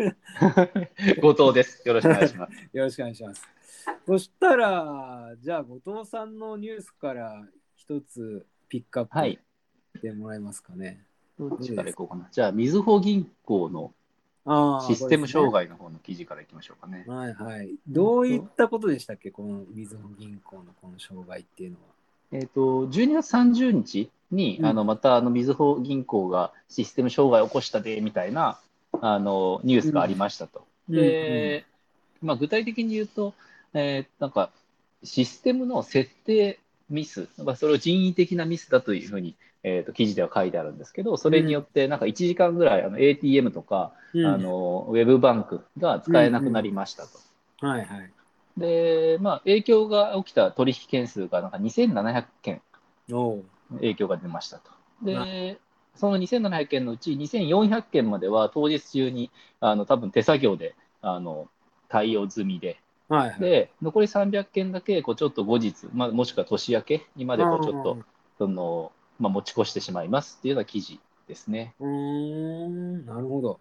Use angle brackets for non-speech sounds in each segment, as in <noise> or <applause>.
<laughs> 後藤です。よろしくお願いします。<laughs> よろしくお願いします。そしたら、じゃあ、後藤さんのニュースから一つピックアッはい。プしてもらえますかね。どっちからいこうかな。じゃあ、みずほ銀行のあシステム障害。害の方の記事からいきましょうかね。はいはい。どういったことでしたっけ、このみずほ銀行のこの障害っていうのは。えっ、と、12月30日に、うんあのまたあのみずほ銀行がシステム障害を起こしたでみたいなあのニュースがありましたと。うんで、まあ、具体的に言うと、えーなんかシステムの設定ミス、まあ、それを人為的なミスだというふうに、えー、と記事では書いてあるんですけど、それによってなんか1時間ぐらいあの ATM とか、うんあのウェブバンクが使えなくなりましたと。はいはい。で、まあ、影響が起きた取引件数がなんか2700件影響が出ましたと。なで、その2700件のうち2400件までは当日中にあの多分手作業であの対応済みで、はいはい。で残り300件だけこうちょっと後日、まあ、もしくは年明けにまでこうちょっとその、まあ、持ち越してしまいますっていうような記事ですね。うーん、なるほど。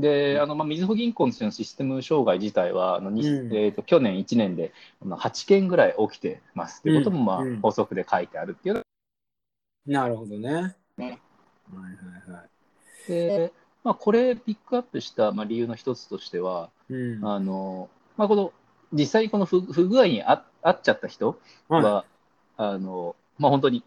で、あのまあ、みずほ銀行のシステム障害自体は、あのにうんえー、と去年1年であの8件ぐらい起きてますっていうことも、まあうんうん補足で書いてあるっていうのなるほどね。はいねはいはい。で、まあ、これピックアップした、まあ、理由の一つとしては、うん。あのまあ、この実際にこの不不具合にああっちゃった人は、はあのまあ、本当に、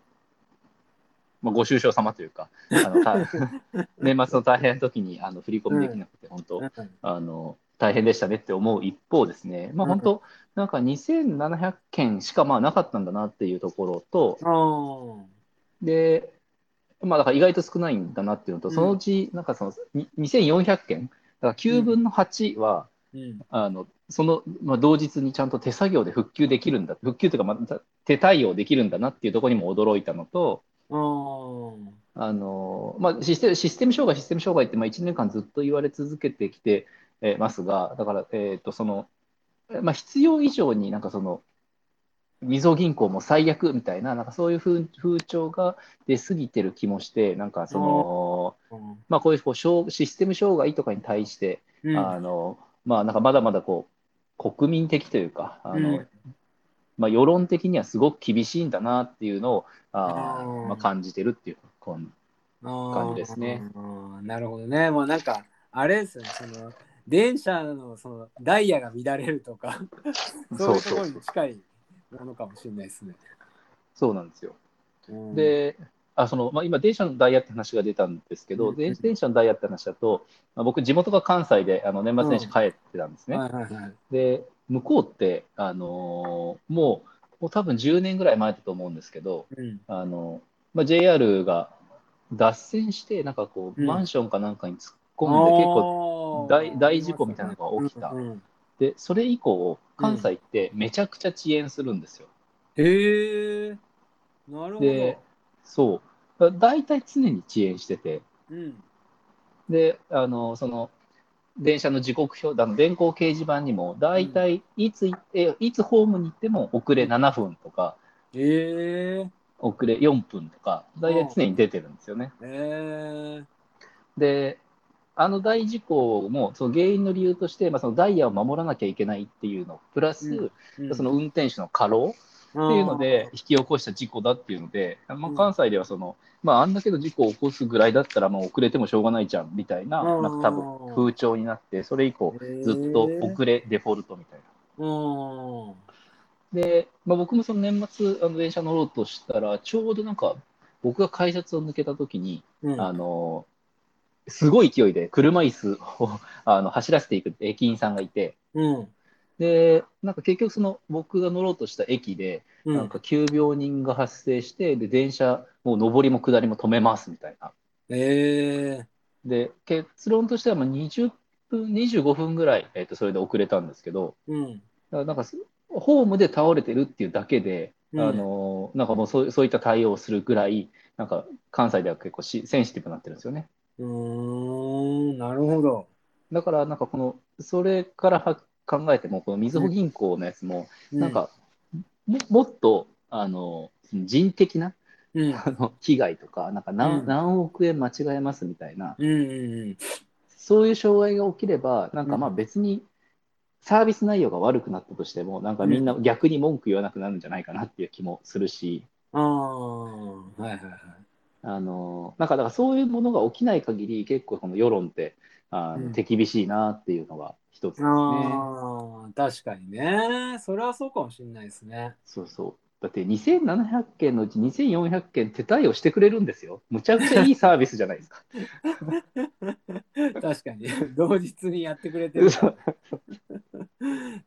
まあ、ご愁傷様というか、あのた <laughs> 年末の大変な時にあの振り込みできなくて、本当、い。あの大変でしたねって思う一方ですね、まあ、本当、なんか2700件しかまあなかったんだなっていうところと。で、まあ、だから意外と少ないんだなっていうのと、うんそのうち、なんかそのに2400件、だから9分の8は、うん。あのその、まあ、同日にちゃんと手作業で復旧できるんだ、復旧というか、また手対応できるんだなっていうところにも驚いたのと、あのまあ、システムシステム障害、システム障害ってまあ1年間ずっと言われ続けてきてえーますが、だから、えーとそのまあ、必要以上になんかその、みずほ銀行も最悪みたいな、なんかそういう風風潮が出過ぎてる気もして、なんかその、うん。まあ、こういうこう障システム障害とかに対して、うん。あのまあ、なんかまだまだこう国民的というか、あのうん。まあ、世論的にはすごく厳しいんだなっていうのをあまあ、感じてるっていう感じですね。なるほどね。もうなんか、あれですよね。その電車のそのダイヤが乱れるとか、そういうところに近いものかもしれないですね。そうなんですよ。うん、で、あそのまあ、今、電車のダイヤって話が出たんですけど、うん電電車のダイヤって話だと、まあ、僕、地元が関西であの年末年始帰ってたんですね。で、向こうって、あのーもう、もう多分10年ぐらい前だと思うんですけど、うん。あのまあ、JR が脱線して、なんかこう、うんマンションかなんかに突っ込んで、結構構大大事故みたいなのが起きたうんうんで、それ以降、関西ってめちゃくちゃ遅延するんですよ。へえ。なるほど。で、そう、だ大体常に遅延してて、うん。で、あの、その、電車の時刻表、あの電光掲示板にも、大体いつ行って、いつホームに行っても遅れ7分とか、へえ。遅れ4分とか、大体常に出てるんですよね。へえ。で、あの大事故も、その原因の理由として、まあ、そのダイヤを守らなきゃいけないっていうの、プラス、うんその運転手の過労っていうので、引き起こした事故だっていうので、まあ、うん関西ではその、まあ、あんだけの事故を起こすぐらいだったら、もう遅れてもしょうがないじゃんみたいな、うんなんか多分風潮になって、それ以降、ずっと遅れ、デフォルトみたいな。うん。で、まあ、僕もその年末、あの電車乗ろうとしたら、ちょうどなんか、僕が改札を抜けたときに、うん。あの、すごい勢いで車椅子を <laughs> あの走らせていく駅員さんがいて、うん。で、なんか結局その僕が乗ろうとした駅で、うん。なんか急病人が発生して、で、電車、もう上りも下りも止めますみたいな。へえ。で、結論としてはまあ20分、25分ぐらい、えっとそれで遅れたんですけど、うん。だからなんかすホームで倒れてるっていうだけで、うんあのなんかもうそうそういった対応をするぐらい、なんか関西では結構しセンシティブになってるんですよね。うーん。なるほど。だから、なんかこの、それからは考えても、このみずほ銀行のやつも、なんか、ももっと、あの、人的なうん。あの被害とか、なんか何,、うん何億円間違えますみたいな、うん。うん。そそういう障害が起きれば、なんかまあ別にサービス内容が悪くなったとしても、なんかみんな逆に文句言わなくなるんじゃないかなっていう気もするし、ああ、はいはいはい。あのなんかだからそういうものが起きない限り、結構この世論ってあの、うん手厳しいなっていうのが一つですね。ああ、確かにね。それはそうかもしれないですね。そうそう。だって2700件のうち2400件手対応してくれるんですよ。むちゃくちゃいいサービスじゃないですか。<laughs> 確かに。同日にやってくれてる。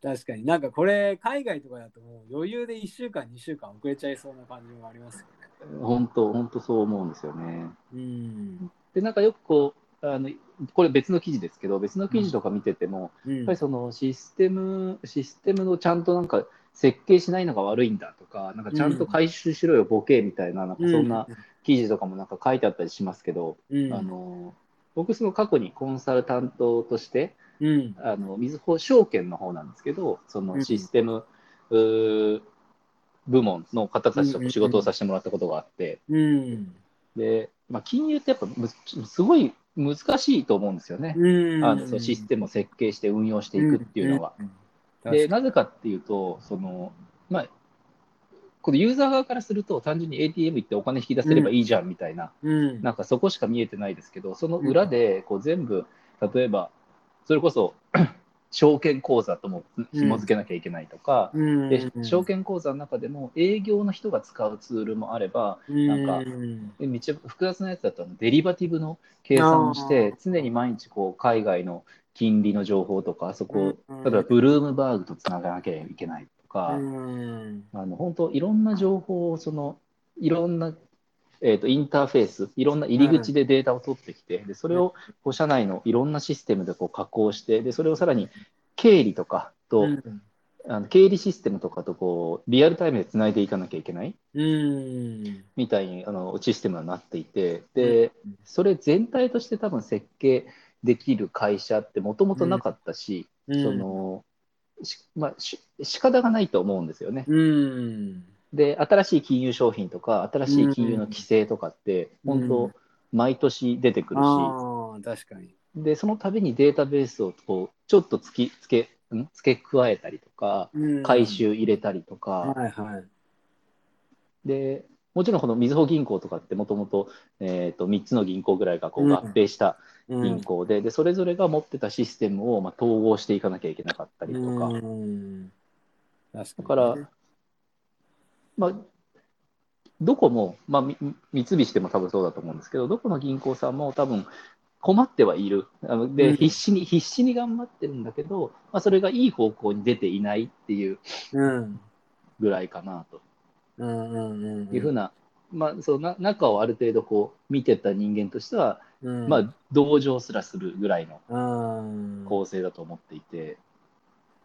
確かになんかこれ海外とかだともう余裕で1週間2週間遅れちゃいそうな感じもありますよね。本当、本当そう思うんですよね。うん。で、なんかよくこう、あのこれ別の記事ですけど、別の記事とか見てても、うん。やっぱりそのシステム、システムのちゃんとなんか設計しないのが悪いんだとか、なんかちゃんと回収しろよ、ボケみたいな、なんかそんな記事とかもなんか書いてあったりしますけど、うん、あの僕、その過去にコンサルタントとして、うん、あのみずほ証券の方なんですけど、そのシステム、部門の方たちと仕事をさせてもらったことがあって、うん、でまあ、金融ってやっぱむすごい難しいと思うんですよね。うん、あのそのシステムを設計して運用していくっていうのが。うん。で、なぜかっていうと、その、まあ、このユーザー側からすると、単純に ATM 行ってお金引き出せればいいじゃんみたいな、にうん、なんかそこしか見えてないですけど、その裏でこう全部、例えば、それこそ証券口座とも紐付けなきゃいけないとか、うん、で証券口座の中でも営業の人が使うツールもあれば、なんかうん。でめっちゃ複雑なやつだとデリバティブの計算をして、常に毎日こう海外の金利の情報とか、そこうん。を例えばブルームバーグとつながなきゃいけないとか、うん、あの本当いろんな情報をそのいろんな、えー、とインターフェースいろんな入り口でデータを取ってきて、でそれをこう社内のいろんなシステムでこう加工してでそれをさらに経理とかと、うん。あの経理システムとかとこうリアルタイムでつないでいかなきゃいけないうん、みたいにあのシステムになっていてでそれ全体として多分設計できる会社ってもともとなかったし、うん、そのしまあ、し仕方がないと思うんですよね。うん、で、新しい金融商品とか、新しい金融の規制とかって、うん。本当、毎年出てくるし、ああ、確かに。で、その度にデータベースをこうちょっと付き付けん？付け加えたりとか、うん。回収入れたりとか、はいはい。で、もちろんこのみずほ銀行とかってもともと3つの銀行ぐらいがこううん。合併したうん。銀行で,、で、それぞれが持ってたシステムをまあ統合していかなきゃいけなかったりとか、うん。確だから、まあ、どこも、まあ、み三菱でも多分そうだと思うんですけど、どこの銀行さんも多分困ってはいる。あので、うん必死に、必死に頑張ってるんだけど、まあ、それがいい方向に出ていないっていううん。ぐらいかなと。いうふうな、まあ、そうな中をある程度こう見てた人間としては、うん、まあ、同情すらするぐらいのうん、構成だと思っていて、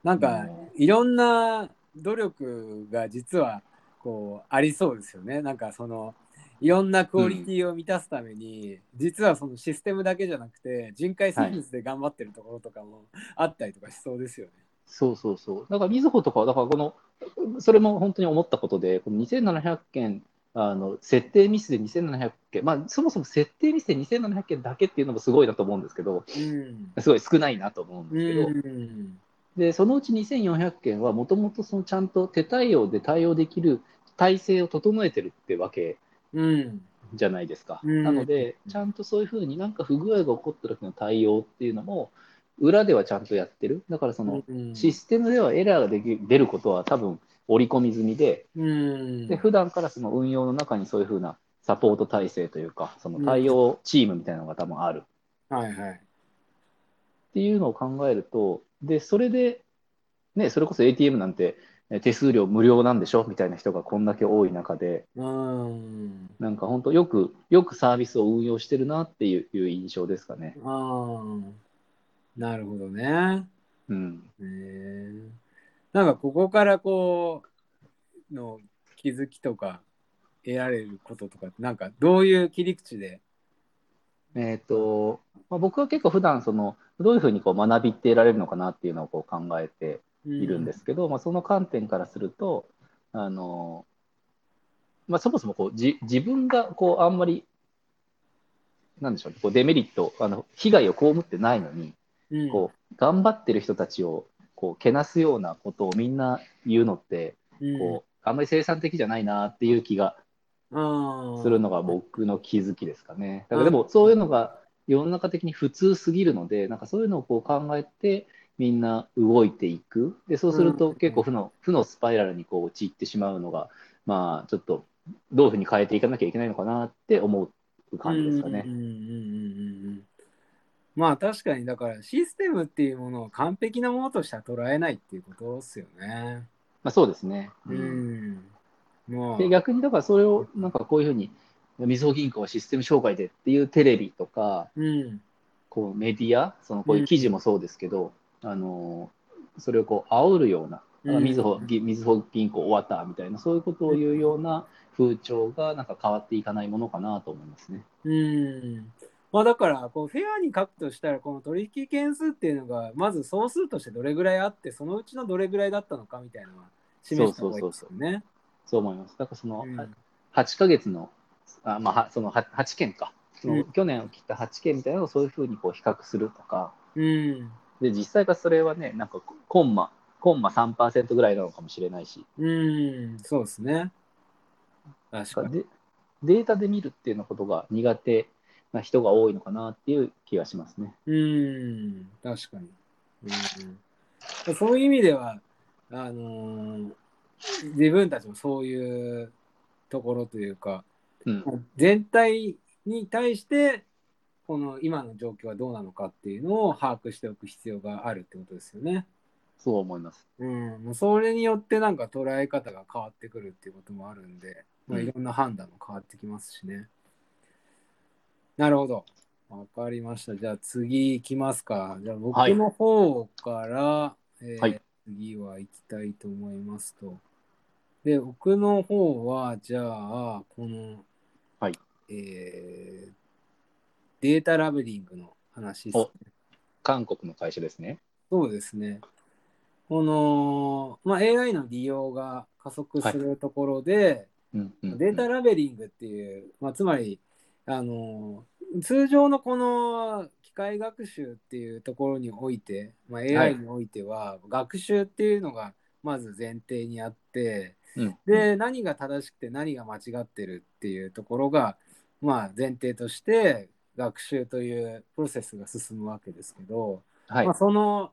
なんかうんいろんな努力が実はこうありそうですよね。なんかそのいろんなクオリティを満たすために、実はそのシステムだけじゃなくて人海戦術で頑張ってるところとかもあったりとかしそうですよね。そうそうそう。だから、みずほとかは、だからこの、それも本当に思ったことで、この2700件、あの設定ミスで2700件、まあ、そもそも設定ミスで2700件だけっていうのもすごいなと思うんですけど、うん。すごい少ないなと思うんうですけど、ん。でそのうち2400件は、もともとそのちゃんと手対応で対応できる体制を整えてるってわけうん。じゃないですか。うんなので、ちゃんとそういうふうになんか不具合が起こった時の対応っていうのも、裏ではちゃんとやってる。だからその、うんシステムではエラーができ出ることは多分織り込み済みで、うん。で普段からその運用の中にそういうふうなサポート体制というか、その対応チームみたいなのが多分あるはいはい。っていうのを考えると、でそれで、ね、それこそ ATM なんてえ手数料無料なんでしょみたいな人がこんだけ多い中で、うん。なんか本当よく、よくサービスを運用してるなっていういう印象ですかね。ああ。なるほどね。うん。なんかここからこうの気づきとか得られることとかなんかどういう切り口で？えっ、と、まあ、僕は結構普段その、どういうふうにこう学びって得られるのかなっていうのをこう考えているんですけど、まあ、その観点からすると、あのまあ、そもそもこうじ自分がこうあんまりなんでしょうね、こうデメリット、あの被害を被ってないのに、うん。こう頑張ってる人たちをこうけなすようなことをみんな言うのって、うん。こうあんまり生産的じゃないなっていう気がするのが僕の気づきですかね。だからでもそういうのが世の中的に普通すぎるので、なんかそういうのをこう考えてみんな動いていく。で、そうするうんと結構負の負のスパイラルにこう陥ってしまうのが、まあちょっとどういうふうに変えていかなきゃいけないのかなって思う感じですかねまあ確かにだからシステムっていうものを完璧なものとしては捉えないっていうことですよね。まあそうですね。ううんん。まあ、で逆にだからそれをなんかこういうふうに、みずほ銀行はシステム障害でっていうテレビとか、うん。こうメディア、そのこういう記事もそうですけど、あのそれをこう煽るような、うんみずほぎみずほ銀行終わったみたいな、そういうことを言うような風潮がなんか変わっていかないものかなと思いますね。うん。まあだからこうフェアに書くとしたらこの取引件数っていうのがまず総数としてどれぐらいあってそのうちのどれぐらいだったのかみたいなのは示した方がいいですよね。そう思います。だからその、うん8ヶ月の、あまあ、はその 8, 8件か、そのうん去年起きた8件みたいなのをそういうふうにこう比較するとか、うん。で実際がそれはね、なんかコンマ、コンマ3%ぐらいなのかもしれないし、うん。そうですね。確かに。でデータで見るっていうようなことが苦手な人が多いのかなっていう気がしますね。うん。確かに。うん、そういう意味では、あのー自分たちもそういうところというか、うん、全体に対してこの今の状況はどうなのかっていうのを把握しておく必要があるってことですよね。そう思います。うん、もうそれによってなんか捉え方が変わってくるっていうこともあるんで、まあ、うんいろんな判断も変わってきますしね。なるほど。わかりました。じゃあ次行きますか。じゃあ僕はいの方から、えーはい次は行きたいと思いますと。で、僕の方は、じゃあ、この、はいえーデータラベリングの話ですねお韓国の会社ですね。そうですね。この、まあ、AI の利用が加速するところで、データラベリングっていう、まあ、つまりあの通常のこの機械学習っていうところにおいて、まあ、はい AI においては、学習っていうのがまず前提にあってうんで何が正しくて何が間違ってるっていうところが、まあ、前提として学習というプロセスが進むわけですけど、はい。まあ、その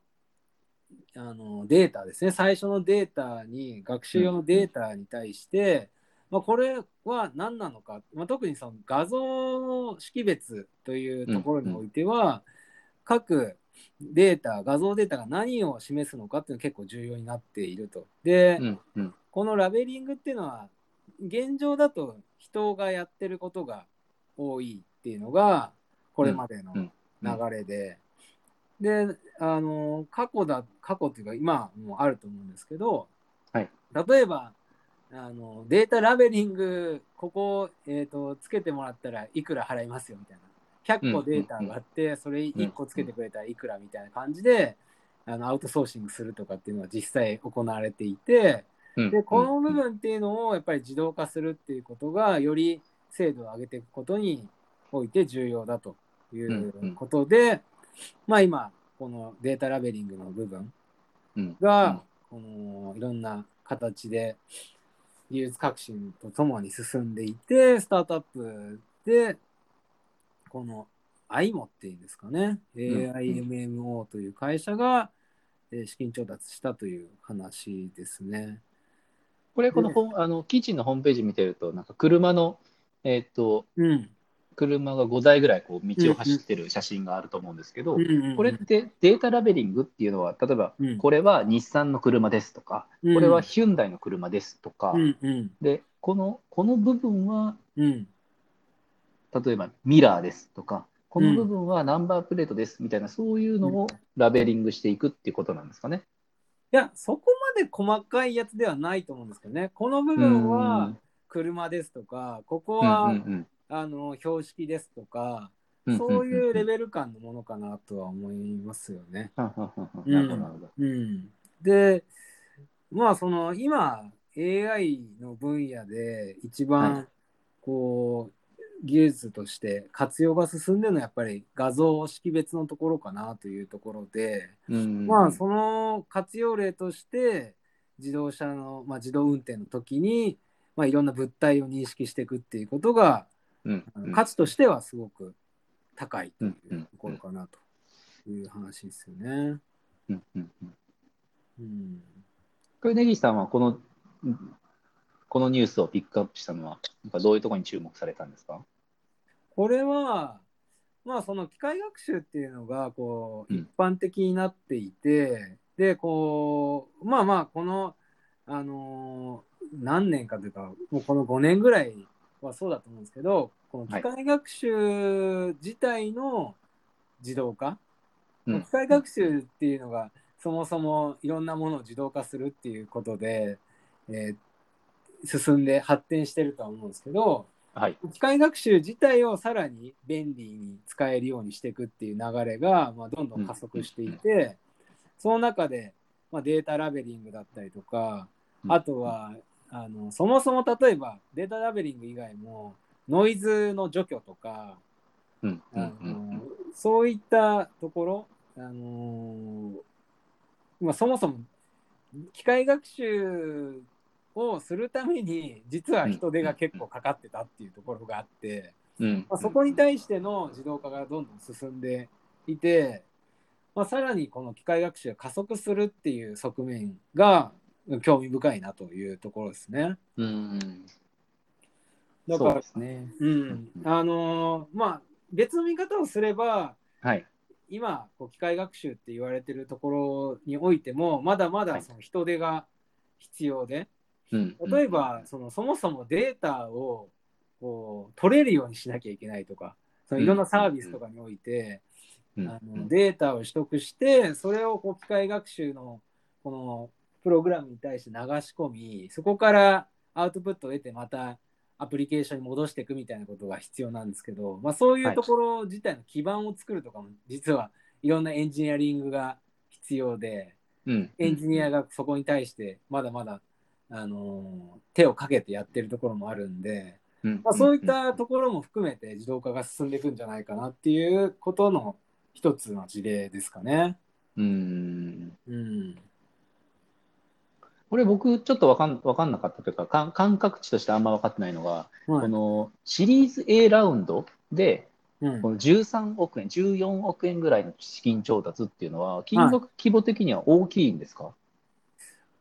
あのデータですね。最初のデータに学習用のデータに対して、まあ、これは何なのか、まあ、特にその画像の識別というところにおいては、各データ画像データが何を示すのかっていうのが結構重要になっていると。で、うんうん。このラベリングっていうのは現状だと人がやってることが多いっていうのがこれまでのうん流れで、であの過去だ過去っていうか今もあると思うんですけど、はい。例えばあのデータラベリングここ、えー、とつけてもらったらいくら払いますよみたいな。100個データがあって、それ1個つけてくれたらいくらみたいな感じで、あのアウトソーシングするとかっていうのは実際行われていて、うん。でこの部分っていうのをやっぱり自動化するっていうことがより精度を上げていくことにおいて重要だということで、まあ今このデータラベリングの部分うん。が、このいろんな形で技術革新とともに進んでいてスタートアップでこの AIMO っていうんですかね、ん AIMMO という会社がえー資金調達したという話ですね。これ、この本あの記事のホームページ見てると、なんか車の、えっとうん。車が5台ぐらいこう道を走ってる写真があると思うんですけど、これってデータラベリングっていうのは、例えば、うん。これは日産の車ですとか、うん。これはヒュンダイの車ですとか、うんうん。でこのこの部分はうん。例えばミラーですとか、この部分はナンバープレートですみたいな、そういうのをラベリングしていくっていうことなんですかね。いや、そこまで細かいやつではないと思うんですけどね。この部分は車ですとか、ここは、うんあの標識ですとか、うんうんそういうレル。ベル感のものかなとは思いますよね。はんはんはんはんなるほど、なるほど。うん、で、まあその今 AI の分野で一は番こう技術として活用が進んでるのはやっぱり画像識別のところかなというところで、うんまあその活用例として自動車の、まあ、自動運転の時に、まあ、いろんな物体を認識していくっていうことが、うんあの価値としてはすごく高いといううん。ところかなという話ですよね。うんうんうん。うん、これ、根岸さんはこの、このニュースをピックアップしたのは、なんかどういうところに注目されたんですか？これはまあその機械学習っていうのがこううん。一般的になっていて、でこうまあまあこのあのー何年かというかもうこの5年ぐらいはそうだと思うんですけどこの機械学習自体の自動化、うん。機械学習っていうのがそもそもいろんなものを自動化するっていうことで、えー進んで発展してるとは思うんですけど、はい。機械学習自体をさらに便利に使えるようにしていくっていう流れが、まあ、どんどん加速していて、その中で、まあ、データラベリングだったりとか、あとはあのそもそも例えばデータラベリング以外もノイズの除去とか、うんそういったところ、あのまあ、そもそも機械学習をするために実は人手が結構かかってたっていうところがあって、うんまあ、そこに対しての自動化がどんどん進んでいて、まあ、さらにこの機械学習が加速するっていう側面が興味深いなというところですね。うん。だからですね。うん、あのーまあ別の見方をすればはい。今こう機械学習って言われてるところにおいてもまだまだその人手が必要で、うん。例えばそのそもそもデータをこう取れるようにしなきゃいけないとかそのいろんなサービスとかにおいて、うん。あのデータを取得してそれをこう機械学習のこのプログラムに対して流し込みそこからアウトプットを得てまたアプリケーションに戻していくみたいなことが必要なんですけど、まあ、そういうところ自体の基盤を作るとかも実はいろんなエンジニアリングが必要でうんエンジニアがそこに対してまだまだ、あのー手をかけてやってるところもあるんで、うんまあ、そういったところも含めて自動化が進んでいくんじゃないかなっていうことの一つの事例ですかね。うんうん。これ僕ちょっとわかんわかんなかったというかか感覚値としてあんま分かってないのが、はい。このシリーズ A ラウンドでうん。この13億円14億円ぐらいの資金調達っていうのは金額規模的には大きいんですか、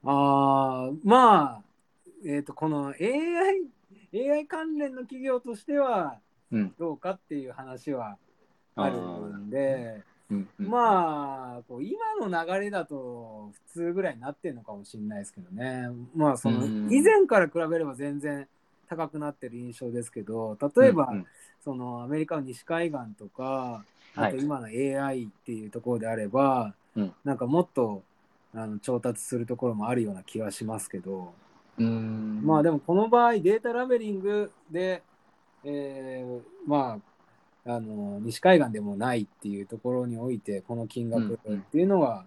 あーまあ、えっ、と、この AI、AI 関連の企業としてはうん。どうかっていう話はあるんで、うんうんまあこう今の流れだと普通ぐらいになってるのかもしれないですけどね。まあそのうん。以前から比べれば全然高くなってる印象ですけど例えば、うんうん。そのアメリカの西海岸とかあはい。と今の AI っていうところであれば、うん。なんかもっとあの調達するところもあるような気はしますけど、うん。まあでもこの場合データラベリングで、えーまああの西海岸でもないっていうところにおいてこの金額っていうのは、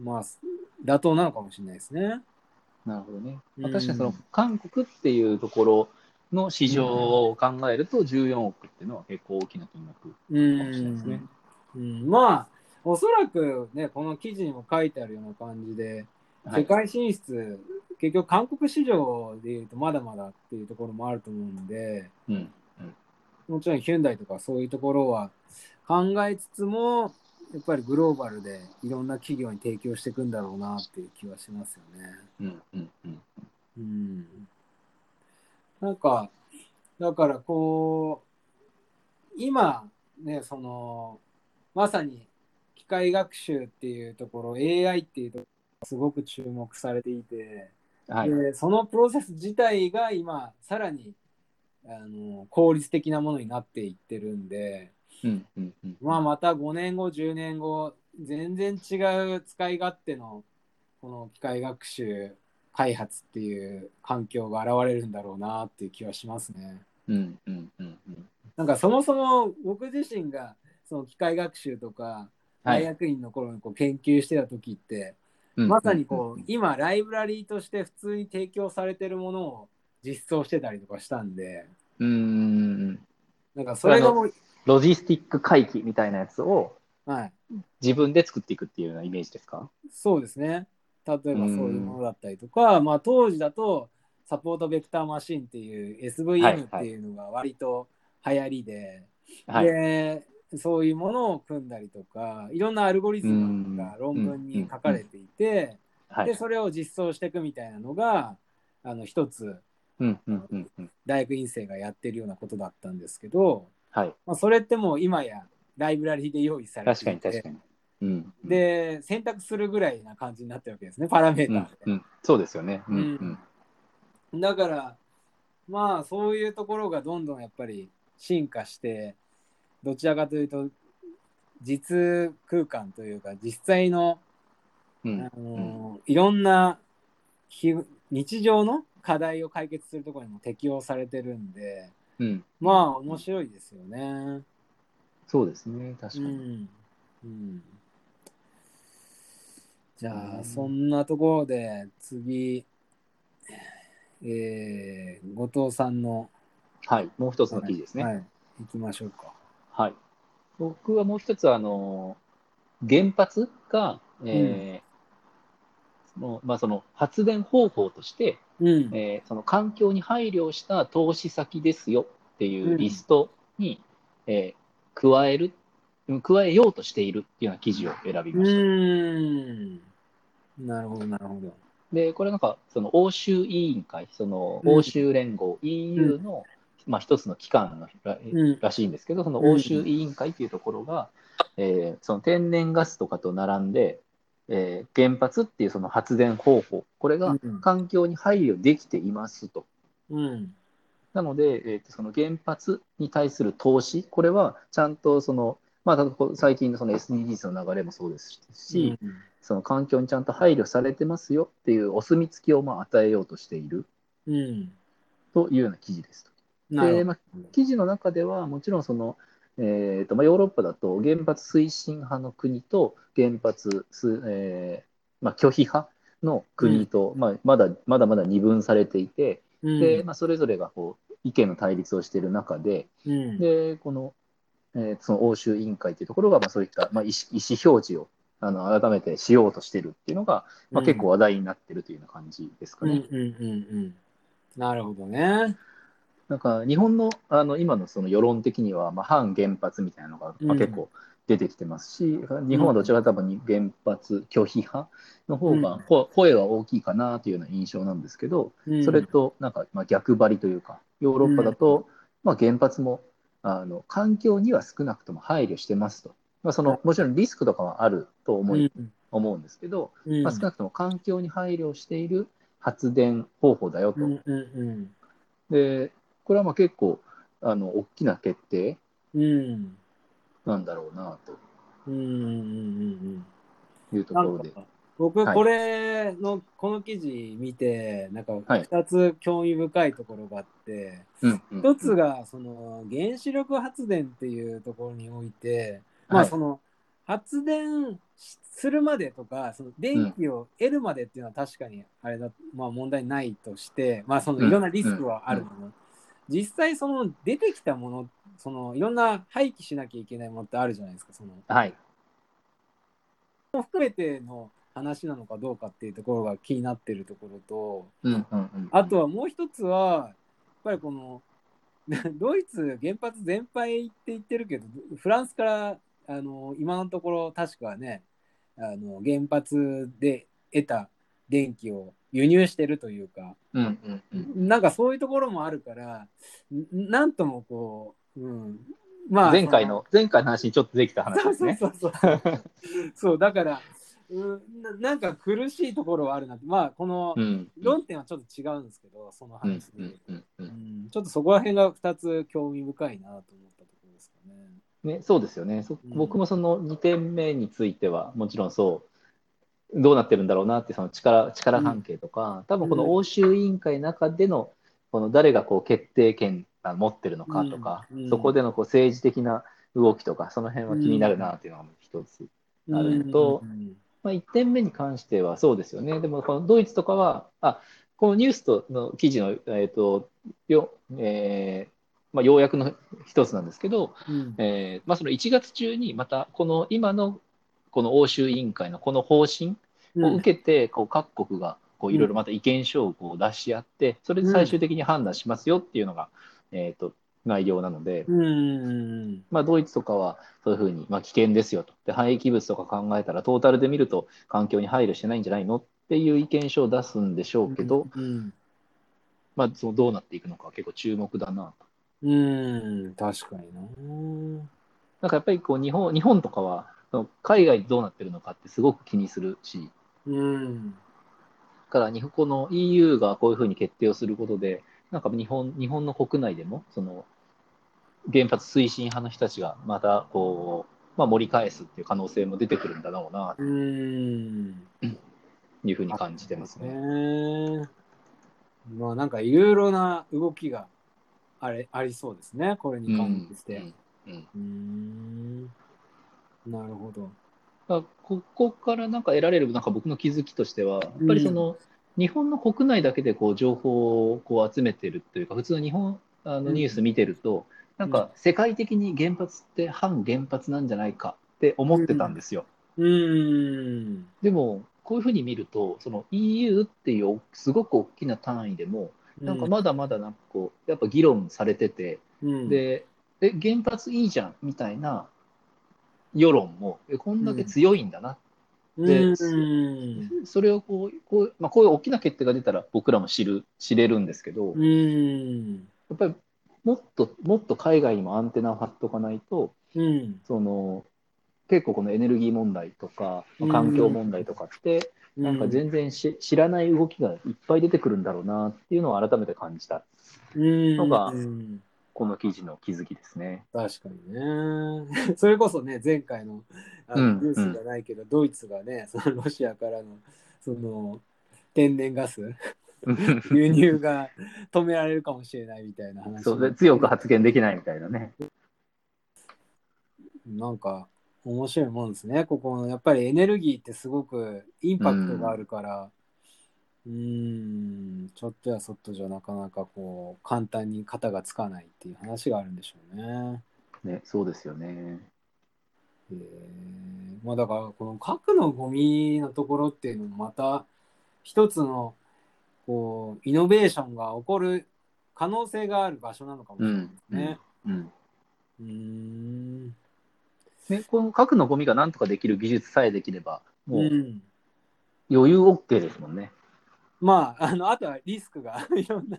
まあ妥当なのかもしれないですね。なるほどね。確かにその韓国っていうところの市場を考えると14億っていうのは結構大きな金額うかもしれないですね。ん。うん、まあおそらくねこの記事にも書いてあるような感じではい。世界進出、結局韓国市場でいうとまだまだっていうところもあると思うんでうんもちろんヒュンダイとかそういうところは考えつつもやっぱりグローバルでいろんな企業に提供していくんだろうなっていう気はしますよね。うんうんうんうんなんか、だからこう、今、ね、その、まさに機械学習っていうところ、AI っていうところがすごく注目されていて、はい。でそのプロセス自体が今、さらにあの効率的なものになっていってるんで、うんうんうん。まあ、また5年後、10年後、全然違う使い勝手のこの機械学習開発っていう環境が現れるんだろうなっていう気はしますね。うんうんうんうん。なんかそもそも僕自身がその機械学習とかはい。大学院の頃にこう研究してた時って、うん。まさにこう今ライブラリーとして普通に提供されてるものを実装してたりとかしたんで、うん。うんなんかそれがもう、ロジスティック回帰みたいなやつをはい、自分で作っていくっていうようなイメージですか？そうですね。例えばそういうものだったりとか、まあ当時だとサポートベクターマシンっていうはい SVM っていうのが割と流行りで、はい。でそういうものを組んだりとかいろんなアルゴリズムが論文に書かれていて、はい。で。それを実装していくみたいなのがあの一つうんうんうんうん。大学院生がやってるようなことだったんですけど、はい。まあ、それってもう今やライブラリで用意されて確かに確かに。うん。で選択するぐらいな感じになってるわけですねパラメータうんーで。うん、そうですよね。うんうん。だからまあそういうところがどんどんやっぱり進化してどちらかというと実空間というか実際の、うんあのいろんな日日常の課題を解決するところにも適用されてるんでうん。まあ面白いですよね。そうですね。確かに。うんうん、じゃうんあそんなところで次、えー、後藤さんのはい。もう一つの記事ですね。はい、行きましょうか。はい。僕はもう一つ、あの、原発が、えーそのまあ、その発電方法として、うん。えーその環境に配慮した投資先ですよっていうリストに、えー加える、うん加えようとしているっていうような記事を選びうました。ーん。なるほど、なるほど。で、これなんか、その欧州委員会、そのうん欧州連合、EU の、まあ、一つの機関のらうんらしいんですけど、その欧州委員会っていうところが、えーその天然ガスとかと並んで、えー原発っていうその発電方法、これがうん環境に配慮できていますと。うん。なので、えーとその原発に対する投資、これはちゃんとその、まあ、最近のその SDGs の流れもそうですし、その環境にちゃんと配慮されてますよっていうお墨付きをまあ与えようとしているうん。というような記事ですと。でまあ、記事の中ではもちろんその、えーとまあ、ヨーロッパだと原発推進派の国と原発す、えーまあ、拒否派の国と、まあ、まだまだまだ二分されていて、うんでまあ、それぞれがこう意見の対立をしている中で、うんでこの,、えーその欧州委員会というところが、まあ、そういった、まあ、意思意思表示をあの改めてしようとしているっていうのが、まあ、結構話題になってるというような感じですかね。うんうんうんうん。なるほどね。なんか日本のあの今のその世論的には、まあ、反原発みたいなのが、まあ、うん。結構出てきてますし、日本はどちらかというと原発拒否派の方が、う声は大きいかなというような印象なんですけど、うん。それとなんかまあ逆張りというか、ヨーロッパだと、まあ、原発もあの環境には少なくとも配慮してますと。まあ、そのもちろんリスクとかはあると思い、思うんですけど、うん。まあ、少なくとも環境に配慮している発電方法だよと。うんうん。で、これはまあ結構、あの、大きな決定うん。うんなんだろうな、うんうんうんというところで。なんか僕はい。これのこの記事見てなんかはい。2つ興味深いところがあってうんうん一つがその原子力発電っていうところにおいてまはい。あその発電するまでとかその電気を得るまでっていうのは確かにあれだまあ問題ないとしてまあそのいろんなリスクはあるもの実際その出てきたものそのいろんな廃棄しなきゃいけないものってあるじゃないですかそのはい。も含めての話なのかどうかっていうところが気になってるところとうんうんうん。あとはもう一つはやっぱりこの <laughs> ドイツ原発全廃って言ってるけどフランスからあの今のところ確かねあの原発で得た電気を輸入してるというかうんうんうん。なんかそういうところもあるからんなんともこう、うん、まあ前回の、前回の話にちょっとできた話ですね。そうそうそう。そう <laughs> だから、うんな、なんか苦しいところはあるな。まあこのうん。論点はちょっと違うんですけど、そのうん話で、うんうんううんんちょっとそこら辺が2つ興味深いなと思ったところですかね。ね、そうですよね。僕もその2点目については、もちろんそう、どうなってるんだろうなって、その力力関係とか、多分この欧州委員会の中での、この誰がこう決定権を持ってるのかとか、そこでのこう政治的な動きとか、その辺は気になるなっていうのが一つ。なるのとうん。まあ、1点目に関してはそうですよね。でも、このドイツとかは、あこのニュースとの記事の、えーとよえーまあ、要約の一つなんですけど、うん。えーまあ、その1月中にまたこの今のこの欧州委員会のこの方針を受けて、こう各国がこういろいろまた意見書をこう出し合って、それで最終的に判断しますよっていうのが、えー、と内容なので、まあ、ドイツとかはそういうふうに、まあ、危険ですよと。で、廃棄物とか考えたら、トータルで見ると環境に配慮してないんじゃないのっていう意見書を出すんでしょうけど、うんまあ、そのどうなっていくのかは結構注目だなと。うん。確かにな。なんかやっぱりこう日本日本とかは、その海外どうなってるのかってすごく気にするし、うん。だから日本この EU がこういうふうに決定をすることで、なんか日本日本の国内でもその原発推進派の人たちがまたこう、まあ、盛り返すっていう可能性も出てくるんだろうなとうん。いうふうに感じてますね。ねまあなんかいろいろな動きがあれありそうですね。これに関して。うんうん。うーんなるほど。だからここからなんか得られるなんか僕の気づきとしては、やっぱりその、日本の国内だけでこう情報をこう集めてるというか、普通の日本あのニュース見てると、なんか世界的に原発って反原発なんじゃないかって思ってたんですよ。うーん。でも、こういうふうに見ると、その EU っていうすごく大きな単位でも、なんかまだまだなんかこう、やっぱ議論されてて、うん。で、え、原発いいじゃんみたいな世論も、えこんだけ強いんだな。でうん。それをこうこう,、まあ、こういう大きな決定が出たら僕らも知る知れるんですけど、うやんっぱりもっともっと海外にもアンテナを張っとかないとうん。その結構このエネルギー問題とかうん環境問題とかって、なんか全然し知らない動きがいっぱい出てくるんだろうなっていうのを改めて感じた。うん。のがうんこの記事の気づきですね。確かにね。<laughs> それこそね、前回のあのうんニュースじゃないけど、ドイツがね、そのロシアからのその天然ガス輸入が止められるかもしれないみたいな話。そうで強く発言できないみたいなね。なんか面白いもんですね。ここのやっぱりエネルギーってすごくインパクトがあるから、うーん、ちょっとやそっとじゃなかなかこう簡単に型がつかないっていう話があるんでしょうね。ねそうですよね。えーまあだからこの核のゴミのところっていうのもまた一つのこうイノベーションが起こる可能性がある場所なのかもしれないですね。うんうーん。ね、この核のゴミがなんとかできる技術さえできれば、もう、うん余裕 OK ですもんね。まああのあとはリスクが <laughs> いろんな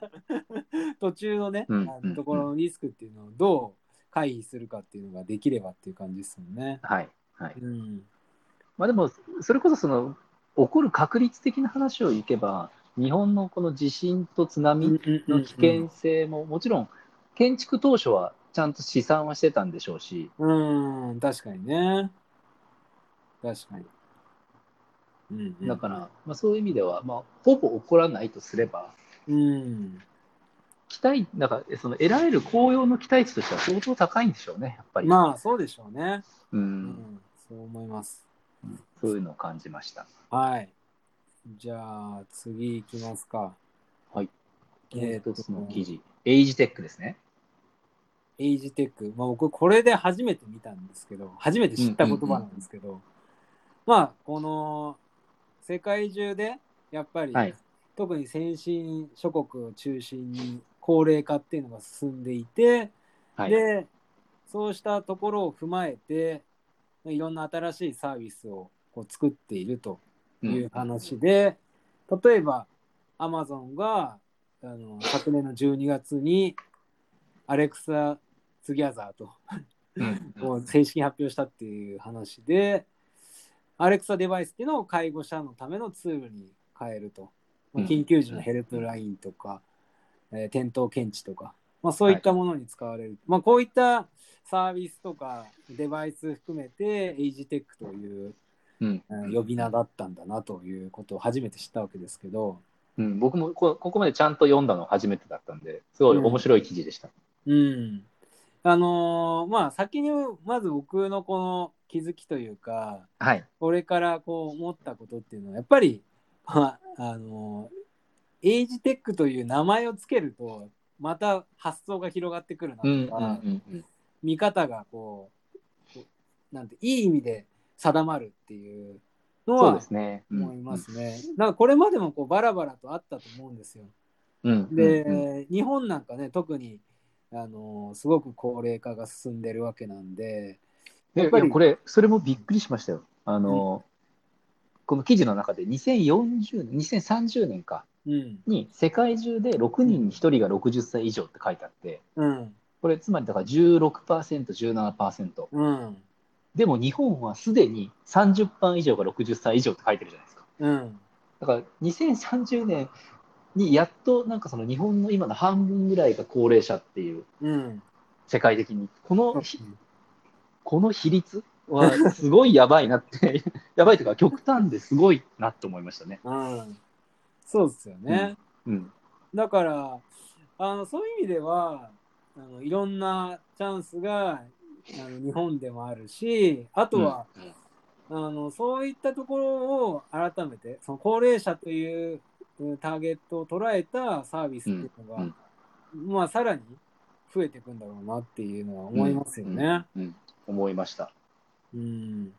途中のね、うんあのところのリスクっていうのをどう回避するかっていうのができればっていう感じですもんね。はい。はい。うん。まあでも、それこそその、起こる確率的な話をいけば、日本のこの地震と津波の危険性も、もちろん、建築当初はちゃんと試算はしてたんでしょうし、うん、うん確かにね。確かに。うんうん、だから、まあ、そういう意味では、まあ、ほぼ起こらないとすれば、うん。期待、だから、その得られる紅葉の期待値としては相当高いんでしょうね、やっぱり。まあ、そうでしょうね。う、うんん、そう思います。そういうのを感じました。はい。じゃあ、次行きますか。はい。えーと一つの記事、エイジテックですね。エイジテック。まあ、僕、これで初めて見たんですけど、初めて知った言葉なんですけど、まあ、この、世界中で、やっぱり、はい。特に先進諸国を中心に高齢化っていうのが進んでいて、はい。でそうしたところを踏まえていろんな新しいサービスをこう作っているという話で、例えばアマゾンがあの昨年の12月にアレクサ・ツギャザーと <laughs> う正式に発表したっていう話で、アレクサデバイスっていうのを介護者のためのツールに変えると。まあ緊急時のヘルプラインとか、えー転倒検知とか、まあ、そういったものに使われる。まあ、こういったサービスとかデバイス含めて、エイジテックという、うんうん呼び名だったんだなということを初めて知ったわけですけど、うん、僕もこここまでちゃんと読んだの初めてだったんで、すごい面白い記事でした。うん。あのーまあ先にまず僕のこの気づきというか、はい。これからこう思ったことっていうのはやっぱり、まあ、あのエイジテックという名前をつけるとまた発想が広がってくるなうんうんとか、うんうん見方がこうこうなんていい意味で定まるっていうのはですね。うん思いますね。なんかこれまでもこうバラバラとあったと思うんですよ。うんで、うんうん日本なんかね特にあのすごく高齢化が進んでるわけなんででやっぱりこれ、それもびっくりしましたよ。あの、この記事の中で2040年、2030年かうん。に世界中で6人に1人が60歳以上って書いてあって、うん。これつまりだから16%、17%。うん。でも日本はすでに30%以上が60歳以上って書いてるじゃないですか。うん。だから2030年にやっとなんかその日本の今の半分ぐらいが高齢者っていううん。世界的に。このひこの比率は <laughs> すごいやばいなって。<laughs> やばいというか極端ですごいなと思いましたね。うん。そうですよね。うん。だからあのそういう意味ではあのいろんなチャンスがあの日本でもあるしあとは、あのそういったところを改めてその高齢者といううんターゲットを捉えたサービスっていうのが、うん。まあさらに増えていくんだろうなっていうのは思いますよね。うん。うん思いました。うん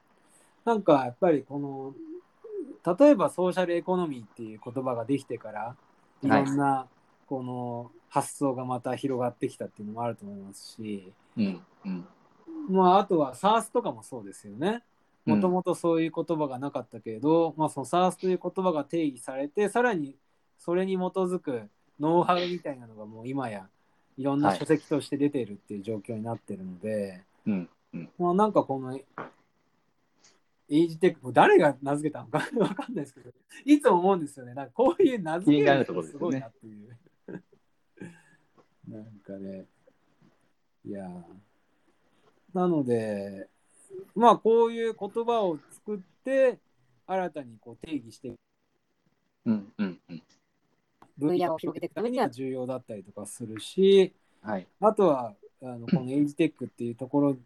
なんかやっぱりこの例えばソーシャルエコノミーっていう言葉ができてからいろんなこの発想がまた広がってきたっていうのもあると思いますし、うんうんまあ、あとは SARS とかもそうですよね。もともとそういう言葉がなかったけれど、まあ、その SARS という言葉が定義されてさらにそれに基づくノウハウみたいなのがもう今やいろんな書籍として出ているっていう状況になってるので、うんうんまあ、なんかこのエイジテック誰が名付けたのか <laughs> わかんないですけどいつも思うんですよね。なんかこういう名付け気になるるところですごいなっていう。<laughs> なんかね。いやー。なのでまあこういう言葉を作って新たにこう定義してうんうんうん。分野を広げていくためには重要だったりとかするしはい。あとはあのこのエイジテックっていうところ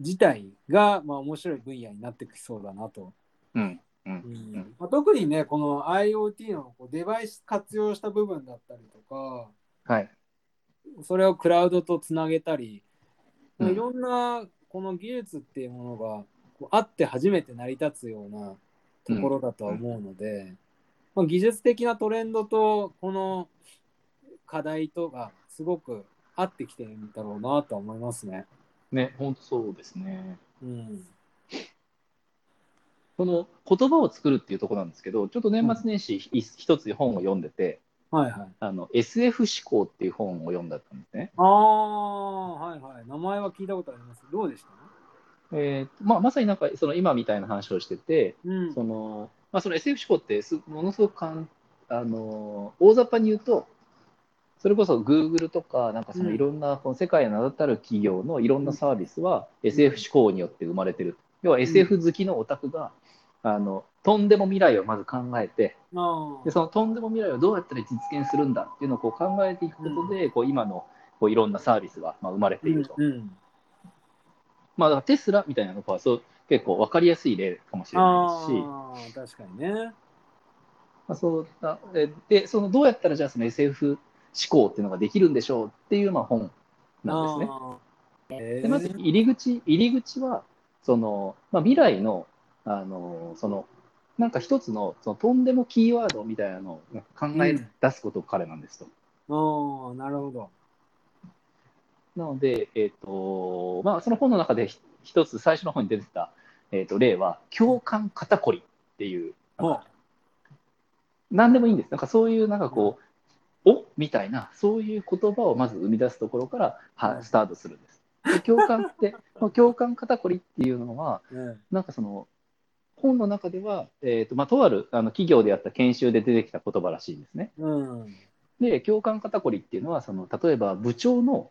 自体が、まあ、面白い分野になってきそうだなと。うんううん。ん。まあ、特にねこの IoT のこうデバイス活用した部分だったりとかはい。それをクラウドとつなげたり、うん。いろんなこの技術っていうものがこうあって初めて成り立つようなところだとは思うので、まあ、技術的なトレンドとこの課題とがすごく合ってきてるんだろうなとは思いますね。ね本当そうですね。うん。その言葉を作るっていうところなんですけど、ちょっと年末年始い一つ本を読んでて、はいはい。あの SF 思考っていう本を読んだったんですね。ああ、はいはい。名前は聞いたことあります。どうでした？えーまあ、まさになんかその今みたいな話をしてて、うん。そのまあ、その SF 思考ってすものすごくかんあの大雑把に言うと、それこそ Google とか、なんかそのうん。いろんなこの世界の名だたる企業のいろんなサービスは SF 思考によって生まれてる。要は SF 好きのオタクが、あのとんでも未来をまず考えて、あでそのとんでも未来をどうやったら実現するんだっていうのをこう考えていくことで、こう今のこういろんなサービスがまあ生まれていると。まあ、だからテスラみたいなのはそう結構分かりやすい例かもしれないし、ああ、確かにね。まあ、そうだえでそのどうやったらじゃあその SF 思考っていうのができるんでしょうっていうまあ本なんですね。あーでまず入り口入り口はその、まあ、未来のあのそのなんか一つのそのとんでもキーワードみたいなのを考え出すことが彼なんですと。ああ、なるほど。なので、えーとまあ、その本の中でひ一つ最初の本に出てた、えー、と例は共感肩こりっていうなんか何でもいいんです。なんかそういうなんかこう、お？みたいな、そういう言葉をまず生み出すところからはスタートするんです。で共感って、<laughs> 共感肩こりっていうのは、うんなんかその、本の中では、えーとまあ、とあるあの企業でやった研修で出てきた言葉らしいんですね。うん。で、共感肩こりっていうのは、その例えば部長の、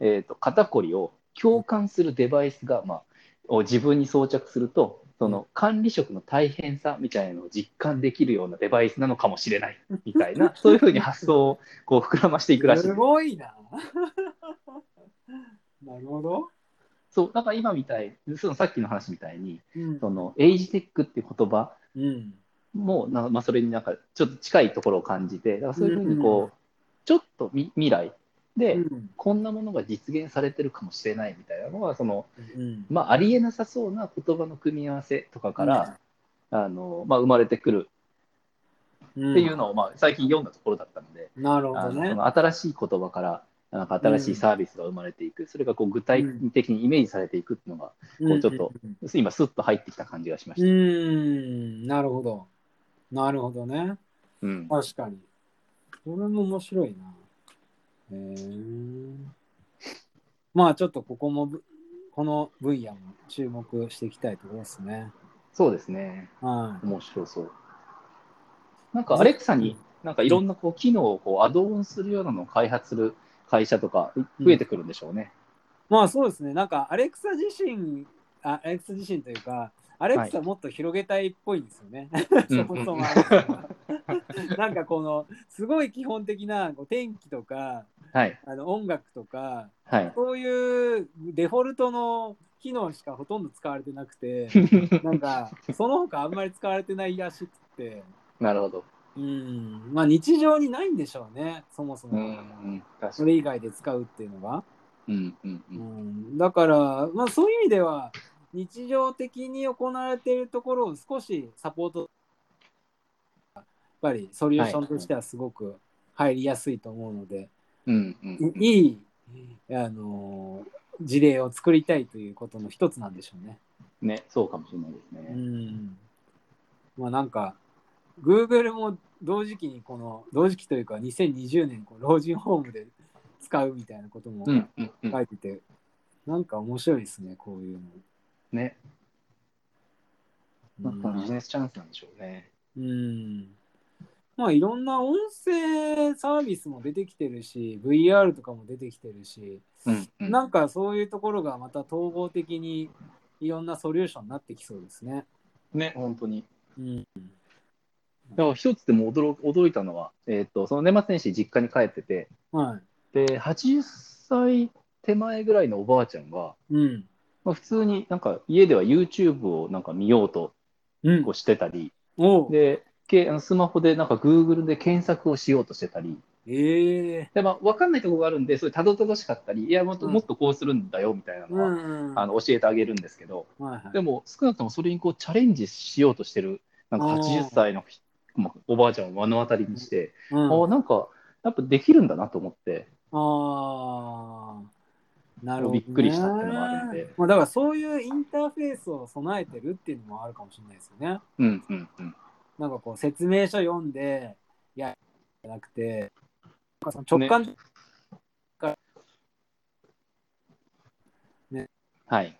えー、と肩こりを共感するデバイスが、まあ、を自分に装着すると、その管理職の大変さみたいなのを実感できるようなデバイスなのかもしれない <laughs> みたいな、そういうふうに発想をこう膨らましていくらしいす。ごいな。なるほど。そう、なんか今みたい、そのさっきの話みたいに、うんそのエイジテックっていう言葉うん。もな、まあ、それになんかちょっと近いところを感じて、だからそういうふうにこう、ちょっとみ未来で、うん。こんなものが実現されてるかもしれないみたいなのはその、うん。まあ、ありえなさそうな言葉の組み合わせとかから、あのまあ、生まれてくるうんっていうのを、まあ、最近読んだところだったので、なるほどね。新しい言葉からなんか新しいサービスが生まれていく、それがこう具体的にイメージされていくっていうのが、こうちょっとうん。今スッと入ってきた感じがしまうした。ん。なるほど。なるほどね。うん。確かに。これも面白いなへえまあちょっとここもぶこの分野も注目していきたいところですねそうですね。は面白そう。なんかアレクサになんかいろんなこう機能をこうアドオンするようなのを開発する会社とか増えてくるんでしょうね。いまあそうですねなんかアレクサ自身あアレクサ自身というかアレクサもっと広げたいっぽいんですよね、うん <laughs> そもそも <laughs> なんかこのすごい基本的なこう天気とかはい。あの音楽とかはい。そういうデフォルトの機能しかほとんど使われてなくて <laughs> なんかその他あんまり使われてないらしくてなるほど。うんまあ日常にないんでしょうねそもそも、うん。そに。れ以外で使うっていうのが、うんうんう。うんん、だからまあそういう意味では日常的に行われているところを少しサポートやっぱりソリューションとしてはすごく入りやすいと思うので、うんうんうん。いい、あのー事例を作りたいということの一つなんでしょうね。ね、そうかもしれないですうね。ん。まあなんか、Google も同時期にこの、同時期というか2020年こう老人ホームで使うみたいなこともうんうんうん。書いてて、なんか面白いですね、こういうの。ね、うなんかビジんネスチャンスなんでしょうね。うん。まあいろんな音声サービスも出てきてるし、VR とかも出てきてるし、うんうん。なんかそういうところがまた統合的にいろんなソリューションになってきそうですね。ね、本当に。うん。だから一つでも驚驚いたのは、えっ、と、その年末年始実家に帰ってて、はい。で、80歳手前ぐらいのおばあちゃんが、うん。まあ、普通になんか家では YouTube をなんか見ようとうん。こうしてたり、おう。で、けあのスマホでなんか Google で検索をしようとしてたり、ええ。でまあ、分かんないところがあるんで、それたどたどしかったり、いやもっと、うん。もっとこうするんだよみたいなのは、うん。あの教えてあげるんですけど、はいはい。でも少なくともそれにこうチャレンジしようとしてる、なんかあー。80歳のおばあちゃんを目の当たりにして、うん、ああ、なんかやっぱできるんだなと思って、ああ。なるほど、ね。びっくりしたっていうのがあるんでまあ、だからそういうインターフェースを備えてるっていうのもあるかもしれないですよね。うんうんうん。なんかこう説明書読んで、いや、じゃなくて、なんかその直感、はい。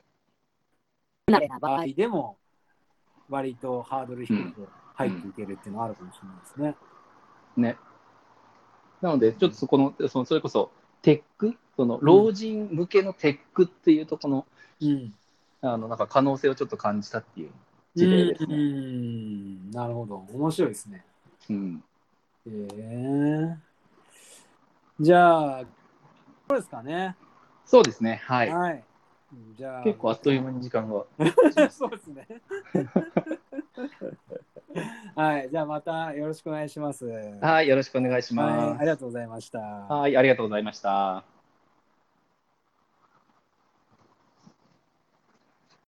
な場合でも、割とハードル低く入っていけるっていうのはあるかもしれないですね。ね。なので、ちょっとそこの、そのそれこそ、テック、その老人向けのテックっていうところうん。の、あの、なんか可能性をちょっと感じたっていう事例ですうね。ん、なるほど。面白いですね。うん。えー、じゃあ、そうですかね。そうですね。はい。はい。じゃあ、結構あっという間に時間が。<laughs> そうですね。はい。じゃあ、またよろしくお願いします。はい。よろしくお願いしはい。ます。ありがとうございました。はい。ありがとうございました。